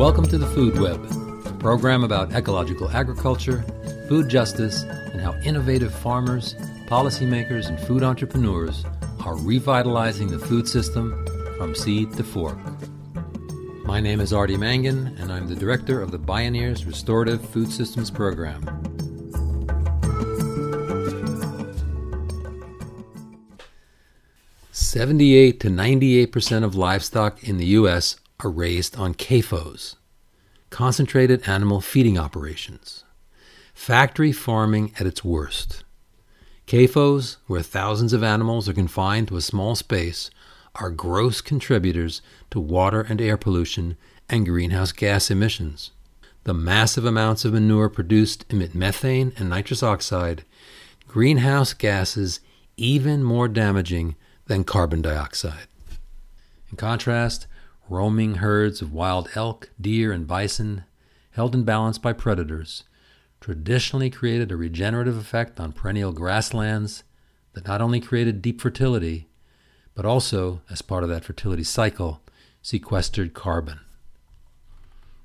Welcome to the Food Web, a program about ecological agriculture, food justice, and how innovative farmers, policymakers, and food entrepreneurs are revitalizing the food system from seed to fork. My name is Arty Mangan, and I'm the director of the Bioneers Restorative Food Systems Program. Seventy-eight to ninety-eight percent of livestock in the U.S. are raised on CAFOs, concentrated animal feeding operations, factory farming at its worst. CAFOs, where thousands of animals are confined to a small space, are gross contributors to water and air pollution and greenhouse gas emissions. The massive amounts of manure produced emit methane and nitrous oxide, greenhouse gases even more damaging than carbon dioxide. In contrast, roaming herds of wild elk, deer, and bison, held in balance by predators, traditionally created a regenerative effect on perennial grasslands that not only created deep fertility, but also, as part of that fertility cycle, sequestered carbon.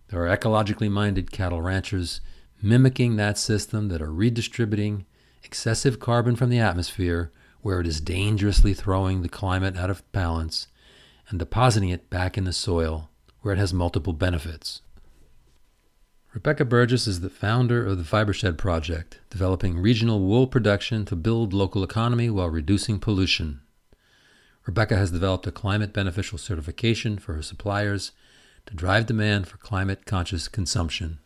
There are ecologically minded cattle ranchers mimicking that system that are redistributing excessive carbon from the atmosphere where it is dangerously throwing the climate out of balance and depositing it back in the soil where it has multiple benefits. Rebecca Burgess is the founder of the Fibershed Project, developing regional wool production to build local economy while reducing pollution. Rebecca has developed a climate beneficial certification for her suppliers to drive demand for climate conscious consumption.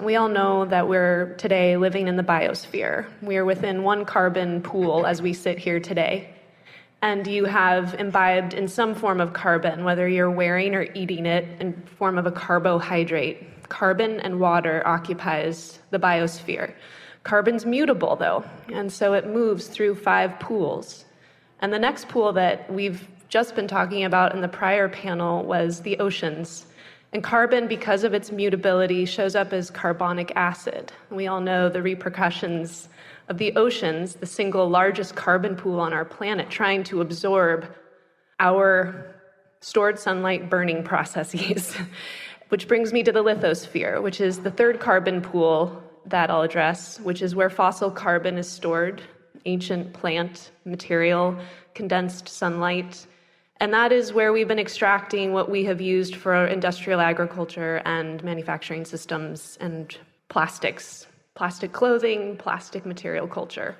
We all know that we're today living in the biosphere. We are within one carbon pool as we sit here today. And you have imbibed in some form of carbon, whether you're wearing or eating it in form of a carbohydrate carbon and water occupies the biosphere. Carbon's mutable, though, and so it moves through five pools. And the next pool that we've just been talking about in the prior panel was the oceans. And carbon, because of its mutability, shows up as carbonic acid. We all know the repercussions of the oceans, the single largest carbon pool on our planet, trying to absorb our stored sunlight burning processes. Which brings me to the lithosphere, which is the third carbon pool that I'll address, which is where fossil carbon is stored, ancient plant material, condensed sunlight. And that is where we've been extracting what we have used for industrial agriculture and manufacturing systems and plastics, plastic clothing, plastic material culture.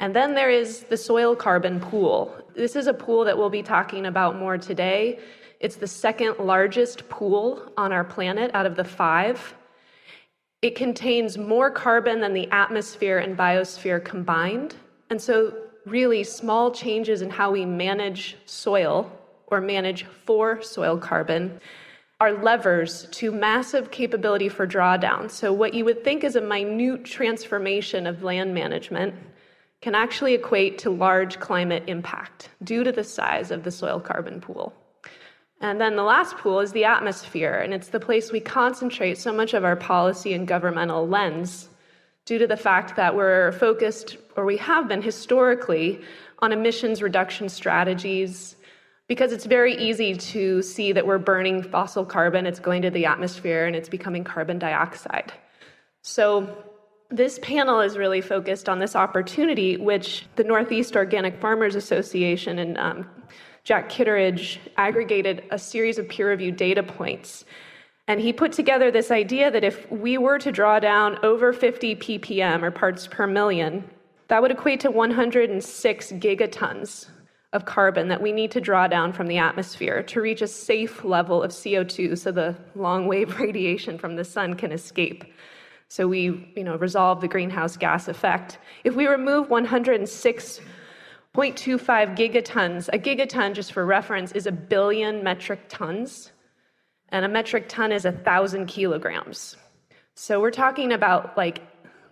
And then there is the soil carbon pool. This is a pool that we'll be talking about more today it's the second largest pool on our planet out of the five. It contains more carbon than the atmosphere and biosphere combined. And so, really, small changes in how we manage soil or manage for soil carbon are levers to massive capability for drawdown. So, what you would think is a minute transformation of land management can actually equate to large climate impact due to the size of the soil carbon pool. And then the last pool is the atmosphere, and it's the place we concentrate so much of our policy and governmental lens due to the fact that we're focused, or we have been historically, on emissions reduction strategies because it's very easy to see that we're burning fossil carbon, it's going to the atmosphere, and it's becoming carbon dioxide. So, this panel is really focused on this opportunity, which the Northeast Organic Farmers Association and um, Jack Kittredge aggregated a series of peer reviewed data points. And he put together this idea that if we were to draw down over 50 ppm or parts per million, that would equate to 106 gigatons of carbon that we need to draw down from the atmosphere to reach a safe level of CO2 so the long wave radiation from the sun can escape. So we, you know, resolve the greenhouse gas effect. If we remove 106 0.25 gigatons. A gigaton, just for reference, is a billion metric tons, and a metric ton is a thousand kilograms. So we're talking about like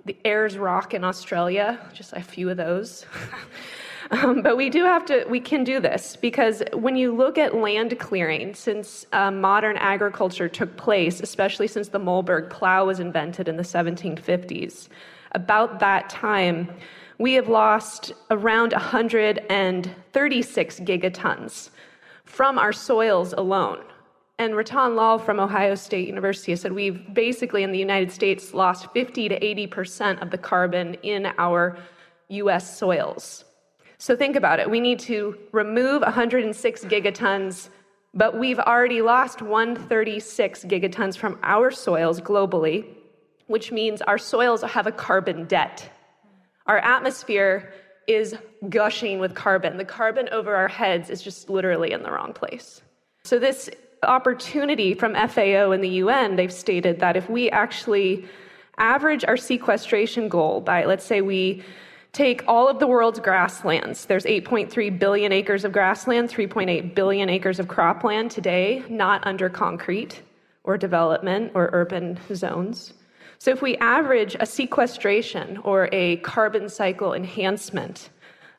the Ayers Rock in Australia, just a few of those. um, but we do have to, we can do this because when you look at land clearing since uh, modern agriculture took place, especially since the moldboard plow was invented in the 1750s, about that time, we have lost around 136 gigatons from our soils alone. And Rattan Lal from Ohio State University said we've basically in the United States lost 50 to 80% of the carbon in our US soils. So think about it. We need to remove 106 gigatons, but we've already lost 136 gigatons from our soils globally, which means our soils have a carbon debt. Our atmosphere is gushing with carbon. The carbon over our heads is just literally in the wrong place. So, this opportunity from FAO and the UN, they've stated that if we actually average our sequestration goal by, let's say, we take all of the world's grasslands. There's 8.3 billion acres of grassland, 3.8 billion acres of cropland today, not under concrete or development or urban zones. So if we average a sequestration or a carbon cycle enhancement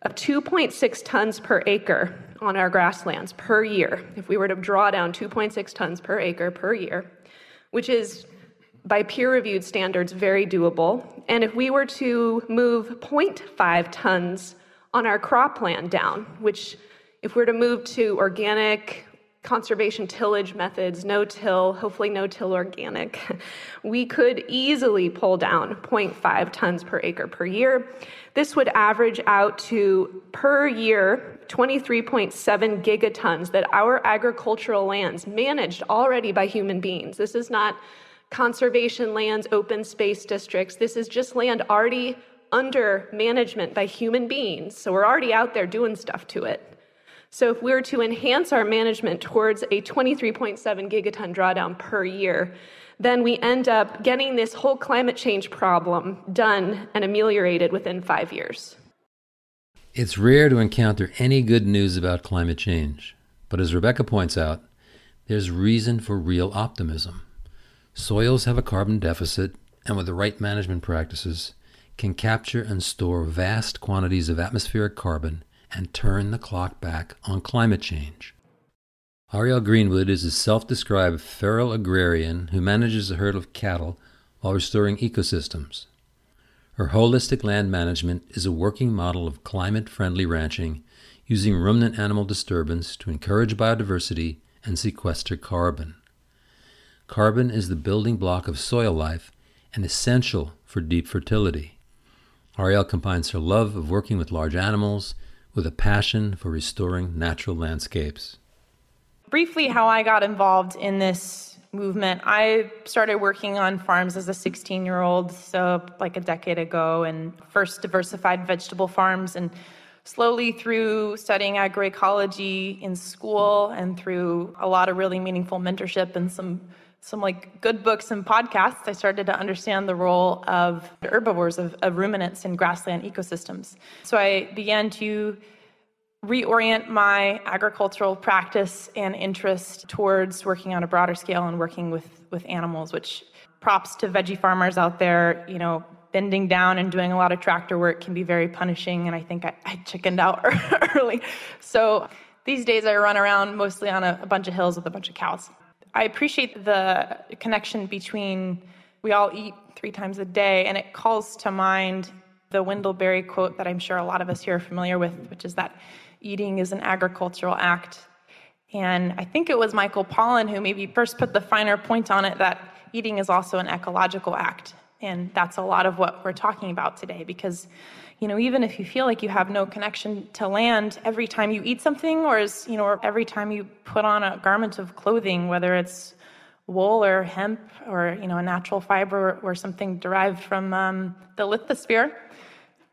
of 2.6 tons per acre on our grasslands per year, if we were to draw down 2.6 tons per acre per year, which is by peer reviewed standards very doable, and if we were to move 0.5 tons on our cropland down, which if we were to move to organic conservation tillage methods, no till, hopefully no till organic, we could easily pull down 0.5 tons per acre per year. This would average out to per year 23.7 gigatons that our agricultural lands managed already by human beings. This is not conservation lands, open space districts. This is just land already under management by human beings. So we're already out there doing stuff to it. So if we were to enhance our management towards a 23.7 gigaton drawdown per year, then we end up getting this whole climate change problem done and ameliorated within five years. It's rare to encounter any good news about climate change, but as Rebecca points out, there's reason for real optimism. Soils have a carbon deficit, and with the right management practices, can capture and store vast quantities of atmospheric carbon and turn the clock back on climate change. Ariel Greenwood is a self described feral agrarian who manages a herd of cattle while restoring ecosystems. Her holistic land management is a working model of climate friendly ranching using ruminant animal disturbance to encourage biodiversity and sequester carbon. Carbon is the building block of soil life and essential for deep fertility. Ariel combines her love of working with large animals with a passion for restoring natural landscapes. Briefly, how I got involved in this movement, I started working on farms as a 16 year old, so like a decade ago, and first diversified vegetable farms. And slowly through studying agroecology in school and through a lot of really meaningful mentorship and some some like good books and podcasts, I started to understand the role of herbivores, of, of ruminants in grassland ecosystems. So I began to reorient my agricultural practice and interest towards working on a broader scale and working with, with animals, which props to veggie farmers out there, you know, bending down and doing a lot of tractor work can be very punishing. And I think I, I chickened out early. So these days I run around mostly on a, a bunch of hills with a bunch of cows. I appreciate the connection between we all eat three times a day, and it calls to mind the Wendell Berry quote that I'm sure a lot of us here are familiar with, which is that eating is an agricultural act. And I think it was Michael Pollan who maybe first put the finer point on it that eating is also an ecological act. And that's a lot of what we're talking about today because you know, even if you feel like you have no connection to land, every time you eat something, or is, you know, or every time you put on a garment of clothing, whether it's wool or hemp or you know a natural fiber or something derived from um, the lithosphere,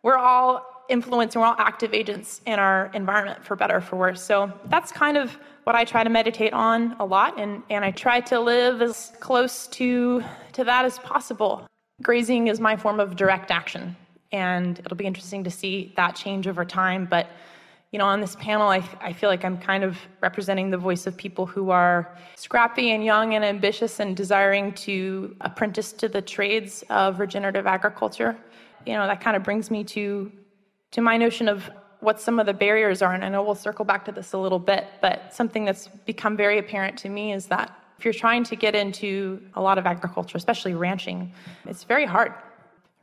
we're all influenced and we're all active agents in our environment for better or for worse. So that's kind of what I try to meditate on a lot, and and I try to live as close to to that as possible. Grazing is my form of direct action and it'll be interesting to see that change over time. But you know, on this panel, I, I feel like I'm kind of representing the voice of people who are scrappy and young and ambitious and desiring to apprentice to the trades of regenerative agriculture. You know, that kind of brings me to to my notion of what some of the barriers are, and I know we'll circle back to this a little bit, but something that's become very apparent to me is that if you're trying to get into a lot of agriculture, especially ranching, it's very hard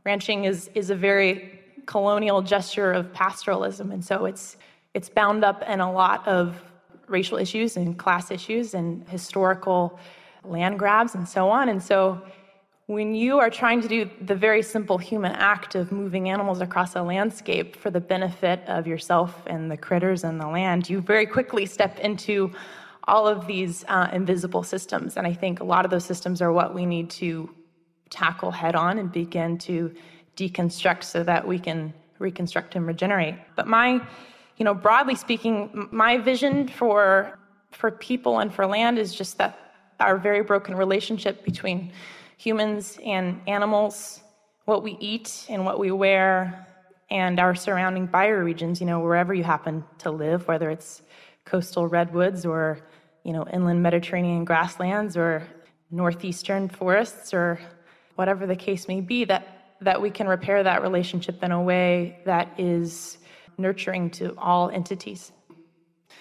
ranching is is a very colonial gesture of pastoralism, and so it's it's bound up in a lot of racial issues and class issues and historical land grabs and so on. And so when you are trying to do the very simple human act of moving animals across a landscape for the benefit of yourself and the critters and the land, you very quickly step into all of these uh, invisible systems. And I think a lot of those systems are what we need to tackle head on and begin to deconstruct so that we can reconstruct and regenerate. But my, you know, broadly speaking, my vision for for people and for land is just that our very broken relationship between humans and animals, what we eat and what we wear, and our surrounding bioregions, you know, wherever you happen to live, whether it's coastal redwoods or, you know, inland Mediterranean grasslands or northeastern forests or whatever the case may be, that that we can repair that relationship in a way that is nurturing to all entities.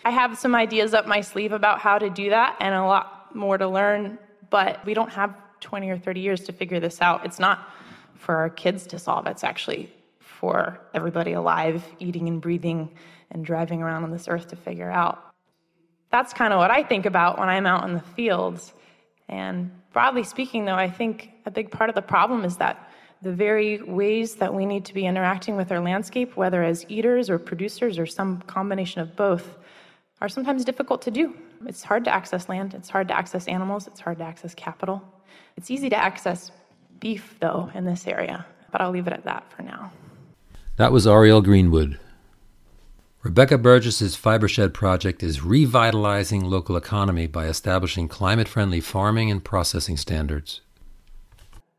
I have some ideas up my sleeve about how to do that and a lot more to learn, but we don't have 20 or 30 years to figure this out. It's not for our kids to solve, it's actually for everybody alive, eating and breathing and driving around on this earth to figure out. That's kind of what I think about when I'm out in the fields. And broadly speaking, though, I think a big part of the problem is that the very ways that we need to be interacting with our landscape, whether as eaters or producers or some combination of both, are sometimes difficult to do. It's hard to access land, it's hard to access animals, it's hard to access capital. It's easy to access beef, though, in this area, but I'll leave it at that for now. That was Ariel Greenwood. Rebecca Burgess's Fibershed project is revitalizing local economy by establishing climate friendly farming and processing standards.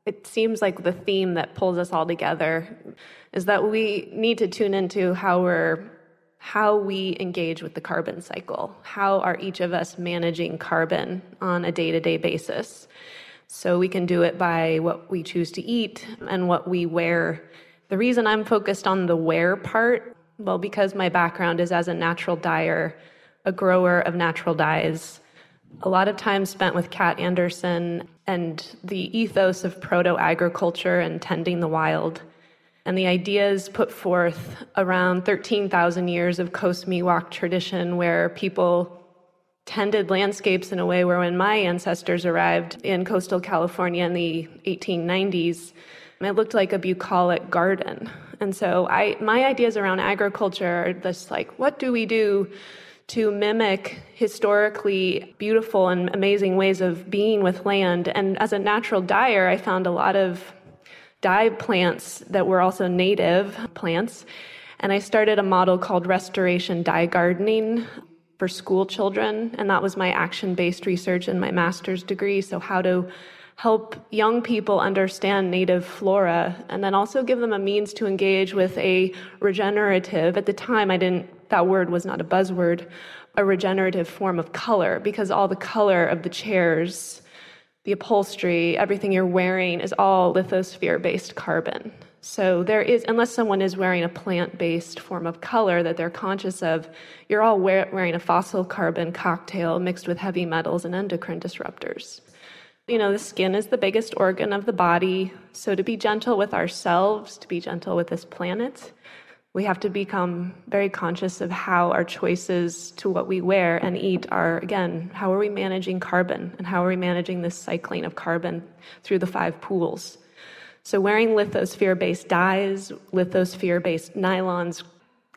It seems like the theme that pulls us all together is that we need to tune into how we're how we engage with the carbon cycle. How are each of us managing carbon on a day-to-day basis? So we can do it by what we choose to eat and what we wear. The reason I'm focused on the wear part, well, because my background is as a natural dyer, a grower of natural dyes, a lot of time spent with Kat Anderson and the ethos of proto agriculture and tending the wild. And the ideas put forth around 13,000 years of Coast Miwok tradition, where people tended landscapes in a way where when my ancestors arrived in coastal California in the 1890s, it looked like a bucolic garden. And so I, my ideas around agriculture are this like, what do we do to mimic historically beautiful and amazing ways of being with land. And as a natural dyer, I found a lot of dye plants that were also native plants. And I started a model called Restoration Dye Gardening for school children. And that was my action based research in my master's degree. So, how to help young people understand native flora and then also give them a means to engage with a regenerative at the time i didn't that word was not a buzzword, a regenerative form of color, because all the color of the chairs, the upholstery, everything you're wearing is all lithosphere based carbon. So there is, unless someone is wearing a plant based form of color that they're conscious of, you're all wear, wearing a fossil carbon cocktail mixed with heavy metals and endocrine disruptors. You know, the skin is the biggest organ of the body. So to be gentle with ourselves, to be gentle with this planet, we have to become very conscious of how our choices to what we wear and eat are again how are we managing carbon and how are we managing this cycling of carbon through the five pools so wearing lithosphere based dyes lithosphere based nylons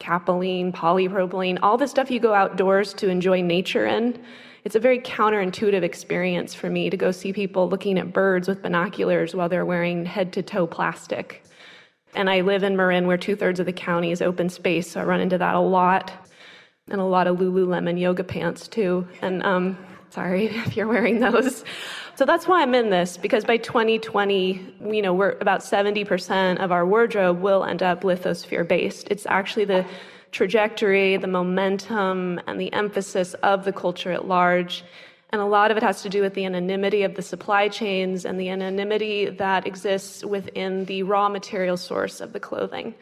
capilene polypropylene all the stuff you go outdoors to enjoy nature in it's a very counterintuitive experience for me to go see people looking at birds with binoculars while they're wearing head to toe plastic and I live in Marin, where two thirds of the county is open space, so I run into that a lot. And a lot of Lululemon yoga pants, too. And um, sorry if you're wearing those. So that's why I'm in this, because by 2020, you know, we're about 70% of our wardrobe will end up lithosphere based. It's actually the trajectory, the momentum, and the emphasis of the culture at large and a lot of it has to do with the anonymity of the supply chains and the anonymity that exists within the raw material source of the clothing.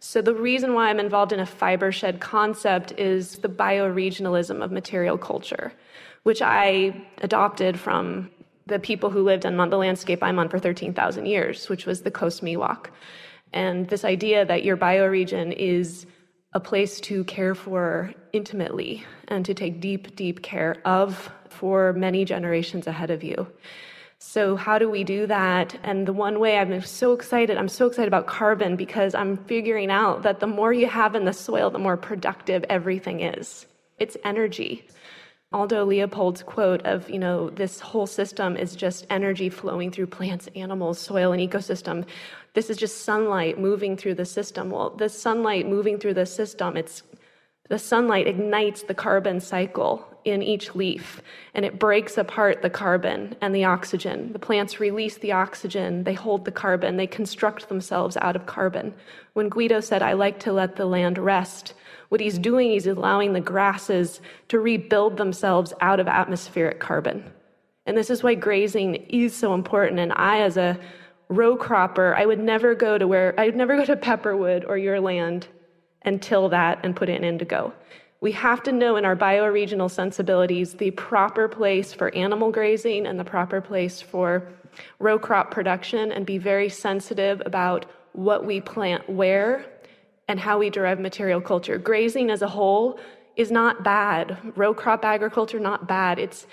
So, the reason why I'm involved in a fiber shed concept is the bioregionalism of material culture, which I adopted from the people who lived on the landscape I'm on for 13,000 years, which was the Coast Miwok. And this idea that your bioregion is a place to care for intimately and to take deep, deep care of for many generations ahead of you. So, how do we do that? And the one way I'm so excited, I'm so excited about carbon because I'm figuring out that the more you have in the soil, the more productive everything is. It's energy. Aldo Leopold's quote of, you know, this whole system is just energy flowing through plants, animals, soil, and ecosystem. This is just sunlight moving through the system. Well, the sunlight moving through the system, it's the sunlight ignites the carbon cycle in each leaf and it breaks apart the carbon and the oxygen. The plants release the oxygen, they hold the carbon, they construct themselves out of carbon. When Guido said, I like to let the land rest, what he's doing is allowing the grasses to rebuild themselves out of atmospheric carbon. And this is why grazing is so important. And I, as a row cropper, I would never go to where I would never go to Pepperwood or your land and till that and put it in indigo. We have to know in our bioregional sensibilities the proper place for animal grazing and the proper place for row crop production and be very sensitive about what we plant where and how we derive material culture. Grazing as a whole is not bad. Row crop agriculture, not bad. It's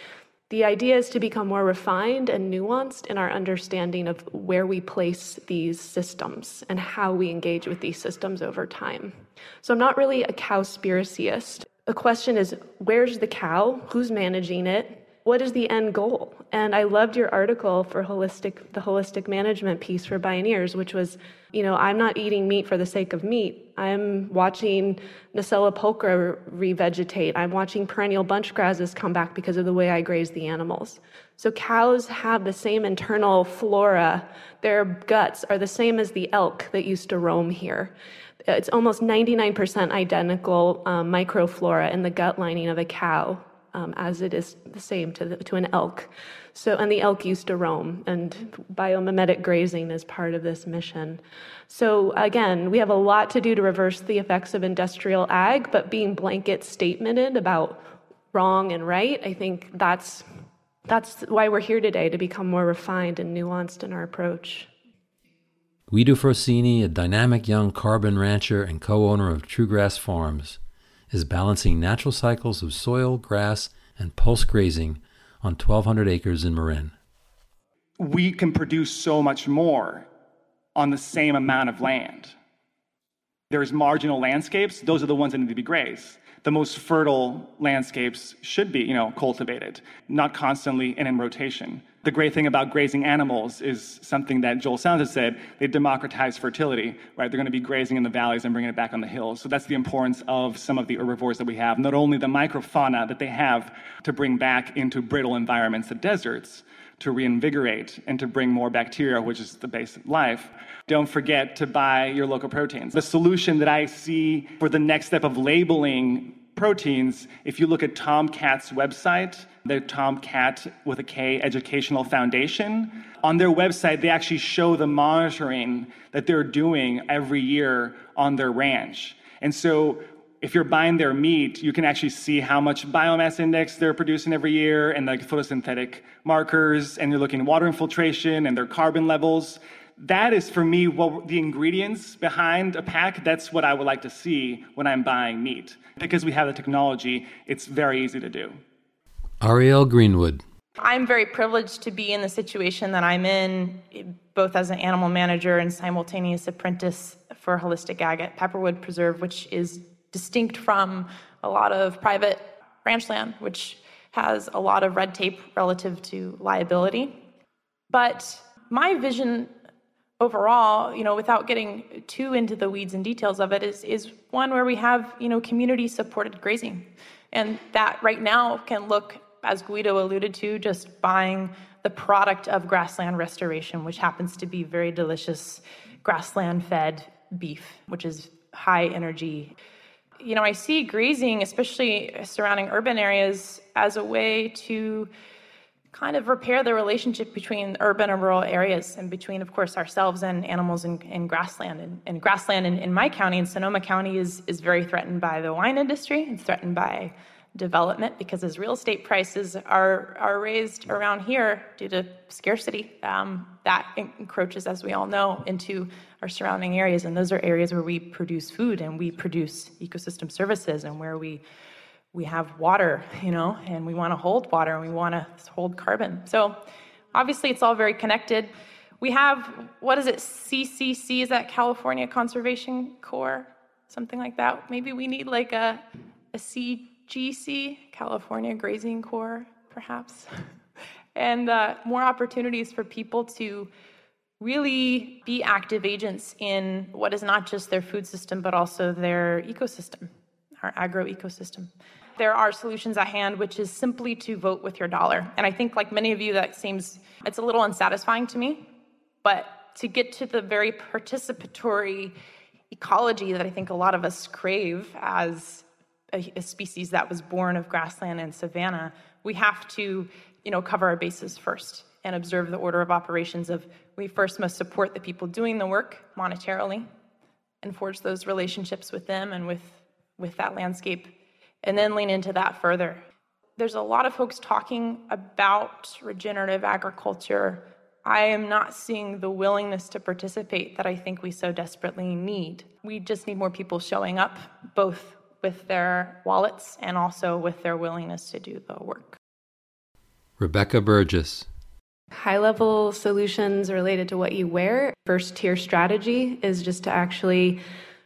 the idea is to become more refined and nuanced in our understanding of where we place these systems and how we engage with these systems over time. So I'm not really a cowspiracyist. The question is where's the cow? Who's managing it? what is the end goal? And I loved your article for holistic, the holistic management piece for Bioneers, which was, you know, I'm not eating meat for the sake of meat. I'm watching Nassella pulchra revegetate. I'm watching perennial bunch grasses come back because of the way I graze the animals. So cows have the same internal flora. Their guts are the same as the elk that used to roam here. It's almost 99% identical um, microflora in the gut lining of a cow um, as it is the same to, the, to an elk. So, and the elk used to roam, and biomimetic grazing is part of this mission. So, again, we have a lot to do to reverse the effects of industrial ag, but being blanket statemented about wrong and right, I think that's that's why we're here today to become more refined and nuanced in our approach. Guido Frosini, a dynamic young carbon rancher and co owner of Truegrass Farms, is balancing natural cycles of soil, grass, and pulse grazing on 1,200 acres in Marin. We can produce so much more on the same amount of land. There's marginal landscapes, those are the ones that need to be grazed the most fertile landscapes should be, you know, cultivated, not constantly and in rotation. The great thing about grazing animals is something that Joel Salatin has said, they democratize fertility, right? They're going to be grazing in the valleys and bringing it back on the hills. So that's the importance of some of the herbivores that we have, not only the microfauna that they have to bring back into brittle environments, the deserts, to reinvigorate and to bring more bacteria, which is the base of life. Don't forget to buy your local proteins. The solution that I see for the next step of labeling proteins, if you look at TomKat's website, the TomKat with a K Educational Foundation, on their website, they actually show the monitoring that they're doing every year on their ranch. And so if you're buying their meat, you can actually see how much biomass index they're producing every year and like photosynthetic markers, and you're looking at water infiltration and their carbon levels. That is for me what the ingredients behind a pack, that's what I would like to see when I'm buying meat. Because we have the technology, it's very easy to do. Ariel Greenwood. I'm very privileged to be in the situation that I'm in, both as an animal manager and simultaneous apprentice for holistic ag at Pepperwood Preserve, which is distinct from a lot of private ranch land, which has a lot of red tape relative to liability. But my vision overall, you know, without getting too into the weeds and details of it, is is one where we have, you know, community supported grazing. And that right now can look, as Guido alluded to, just buying the product of grassland restoration, which happens to be very delicious grassland fed beef, which is high energy you know, I see grazing, especially surrounding urban areas, as a way to kind of repair the relationship between urban and rural areas and between, of course, ourselves and animals in grassland. And, and grassland in, in, my county, in Sonoma County, is, is very threatened by the wine industry. It's threatened by development because as real estate prices are, are raised around here due to scarcity, um, that encroaches, as we all know, into our surrounding areas. And those are areas where we produce food and we produce ecosystem services and where we we have water, you know, and we want to hold water and we want to hold carbon. So obviously it's all very connected. We have, what is it, CCC, is that California Conservation Corps? Something like that. Maybe we need like a, a CGC, California Grazing Corps, perhaps. and uh, more opportunities for people to really be active agents in what is not just their food system, but also their ecosystem, our agro ecosystem there are solutions at hand, which is simply to vote with your dollar. And I think, like many of you, that seems it's a little unsatisfying to me. But to get to the very participatory ecology that I think a lot of us crave as a, a species that was born of grassland and savanna, we have to, you know, cover our bases first and observe the order of operations of we first must support the people doing the work monetarily and forge those relationships with them and with with that landscape and then lean into that further. There's a lot of folks talking about regenerative agriculture. I am not seeing the willingness to participate that I think we so desperately need. We just need more people showing up, both with their wallets and also with their willingness to do the work. Rebecca Burgess. High level solutions related to what you wear. First tier strategy is just to actually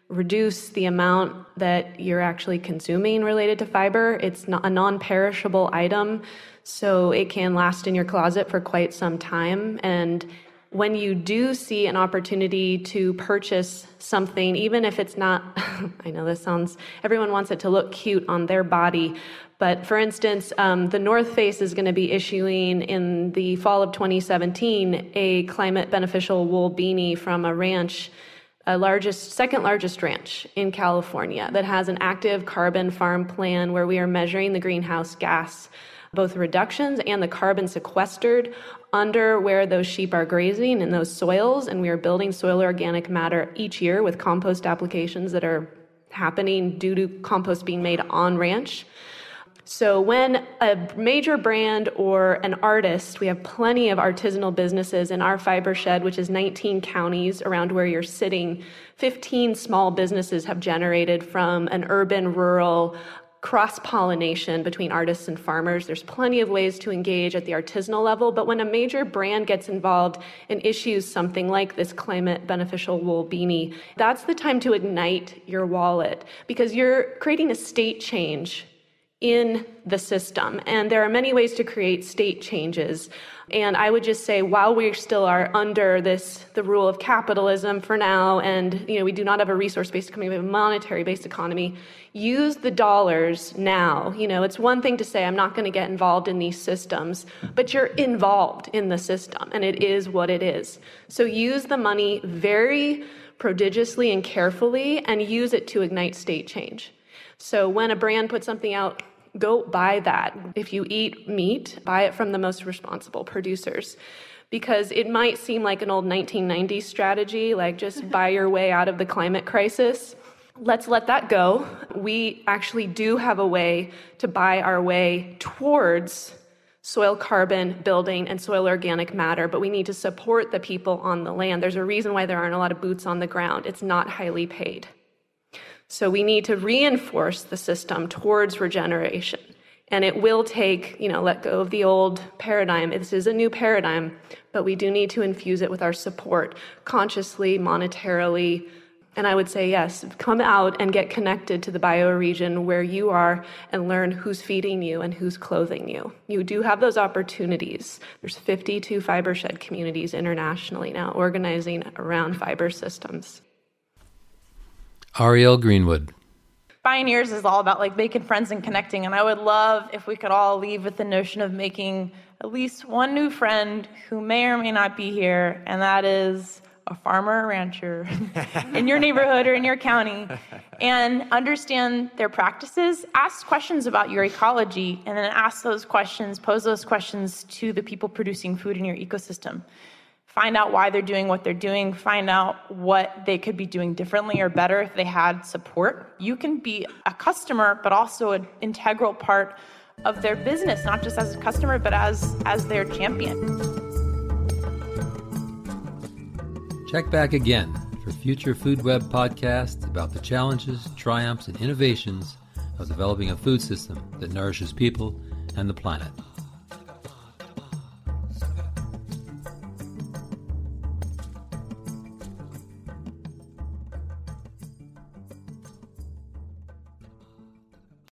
reduce the amount that you're actually consuming related to fiber. It's a non perishable item, so it can last in your closet for quite some time. And when you do see an opportunity to purchase something, even if it's not, I know this sounds, everyone wants it to look cute on their body. But for instance, um, the North Face is going to be issuing in the fall of 2017 a climate beneficial wool beanie from a ranch a largest, second largest ranch in California that has an active carbon farm plan where we are measuring the greenhouse gas, both reductions and the carbon sequestered under where those sheep are grazing in those soils. And we are building soil organic matter each year with compost applications that are happening due to compost being made on ranch. So, when a major brand or an artist, we have plenty of artisanal businesses in our fiber shed, which is 19 counties around where you're sitting. 15 small businesses have generated from an urban rural cross pollination between artists and farmers. There's plenty of ways to engage at the artisanal level, but when a major brand gets involved and issues something like this climate beneficial wool beanie, that's the time to ignite your wallet because you're creating a state change in the system. And there are many ways to create state changes. And I would just say, while we still are under this, the rule of capitalism for now, and you know, we do not have a resource-based economy, we have a monetary-based economy. Use the dollars now. You know, it's one thing to say, I'm not going to get involved in these systems, but you're involved in the system, and it is what it is. So use the money very prodigiously and carefully, and use it to ignite state change. So when a brand puts something out, go buy that. If you eat meat, buy it from the most responsible producers. Because it might seem like an old 1990s strategy, like just buy your way out of the climate crisis. Let's let that go. We actually do have a way to buy our way towards soil carbon building and soil organic matter, but we need to support the people on the land. There's a reason why there aren't a lot of boots on the ground. It's not highly paid. So we need to reinforce the system towards regeneration. And it will take, you know, let go of the old paradigm. This is a new paradigm, but we do need to infuse it with our support consciously, monetarily. And I would say, yes, come out and get connected to the bioregion where you are and learn who's feeding you and who's clothing you. You do have those opportunities. There's 52 fiber shed communities internationally now organizing around fiber systems. Ariel Greenwood. Bioneers is all about like making friends and connecting. And I would love if we could all leave with the notion of making at least one new friend who may or may not be here, and that is a farmer or rancher in your neighborhood or in your county and understand their practices ask questions about your ecology and then ask those questions pose those questions to the people producing food in your ecosystem find out why they're doing what they're doing, find out what they could be doing differently or better if they had support. You can be a customer, but also an integral part of their business, not just as a customer, but as, as their champion. Check back again for future Food Web podcasts about the challenges, triumphs, and innovations of developing a food system that nourishes people and the planet.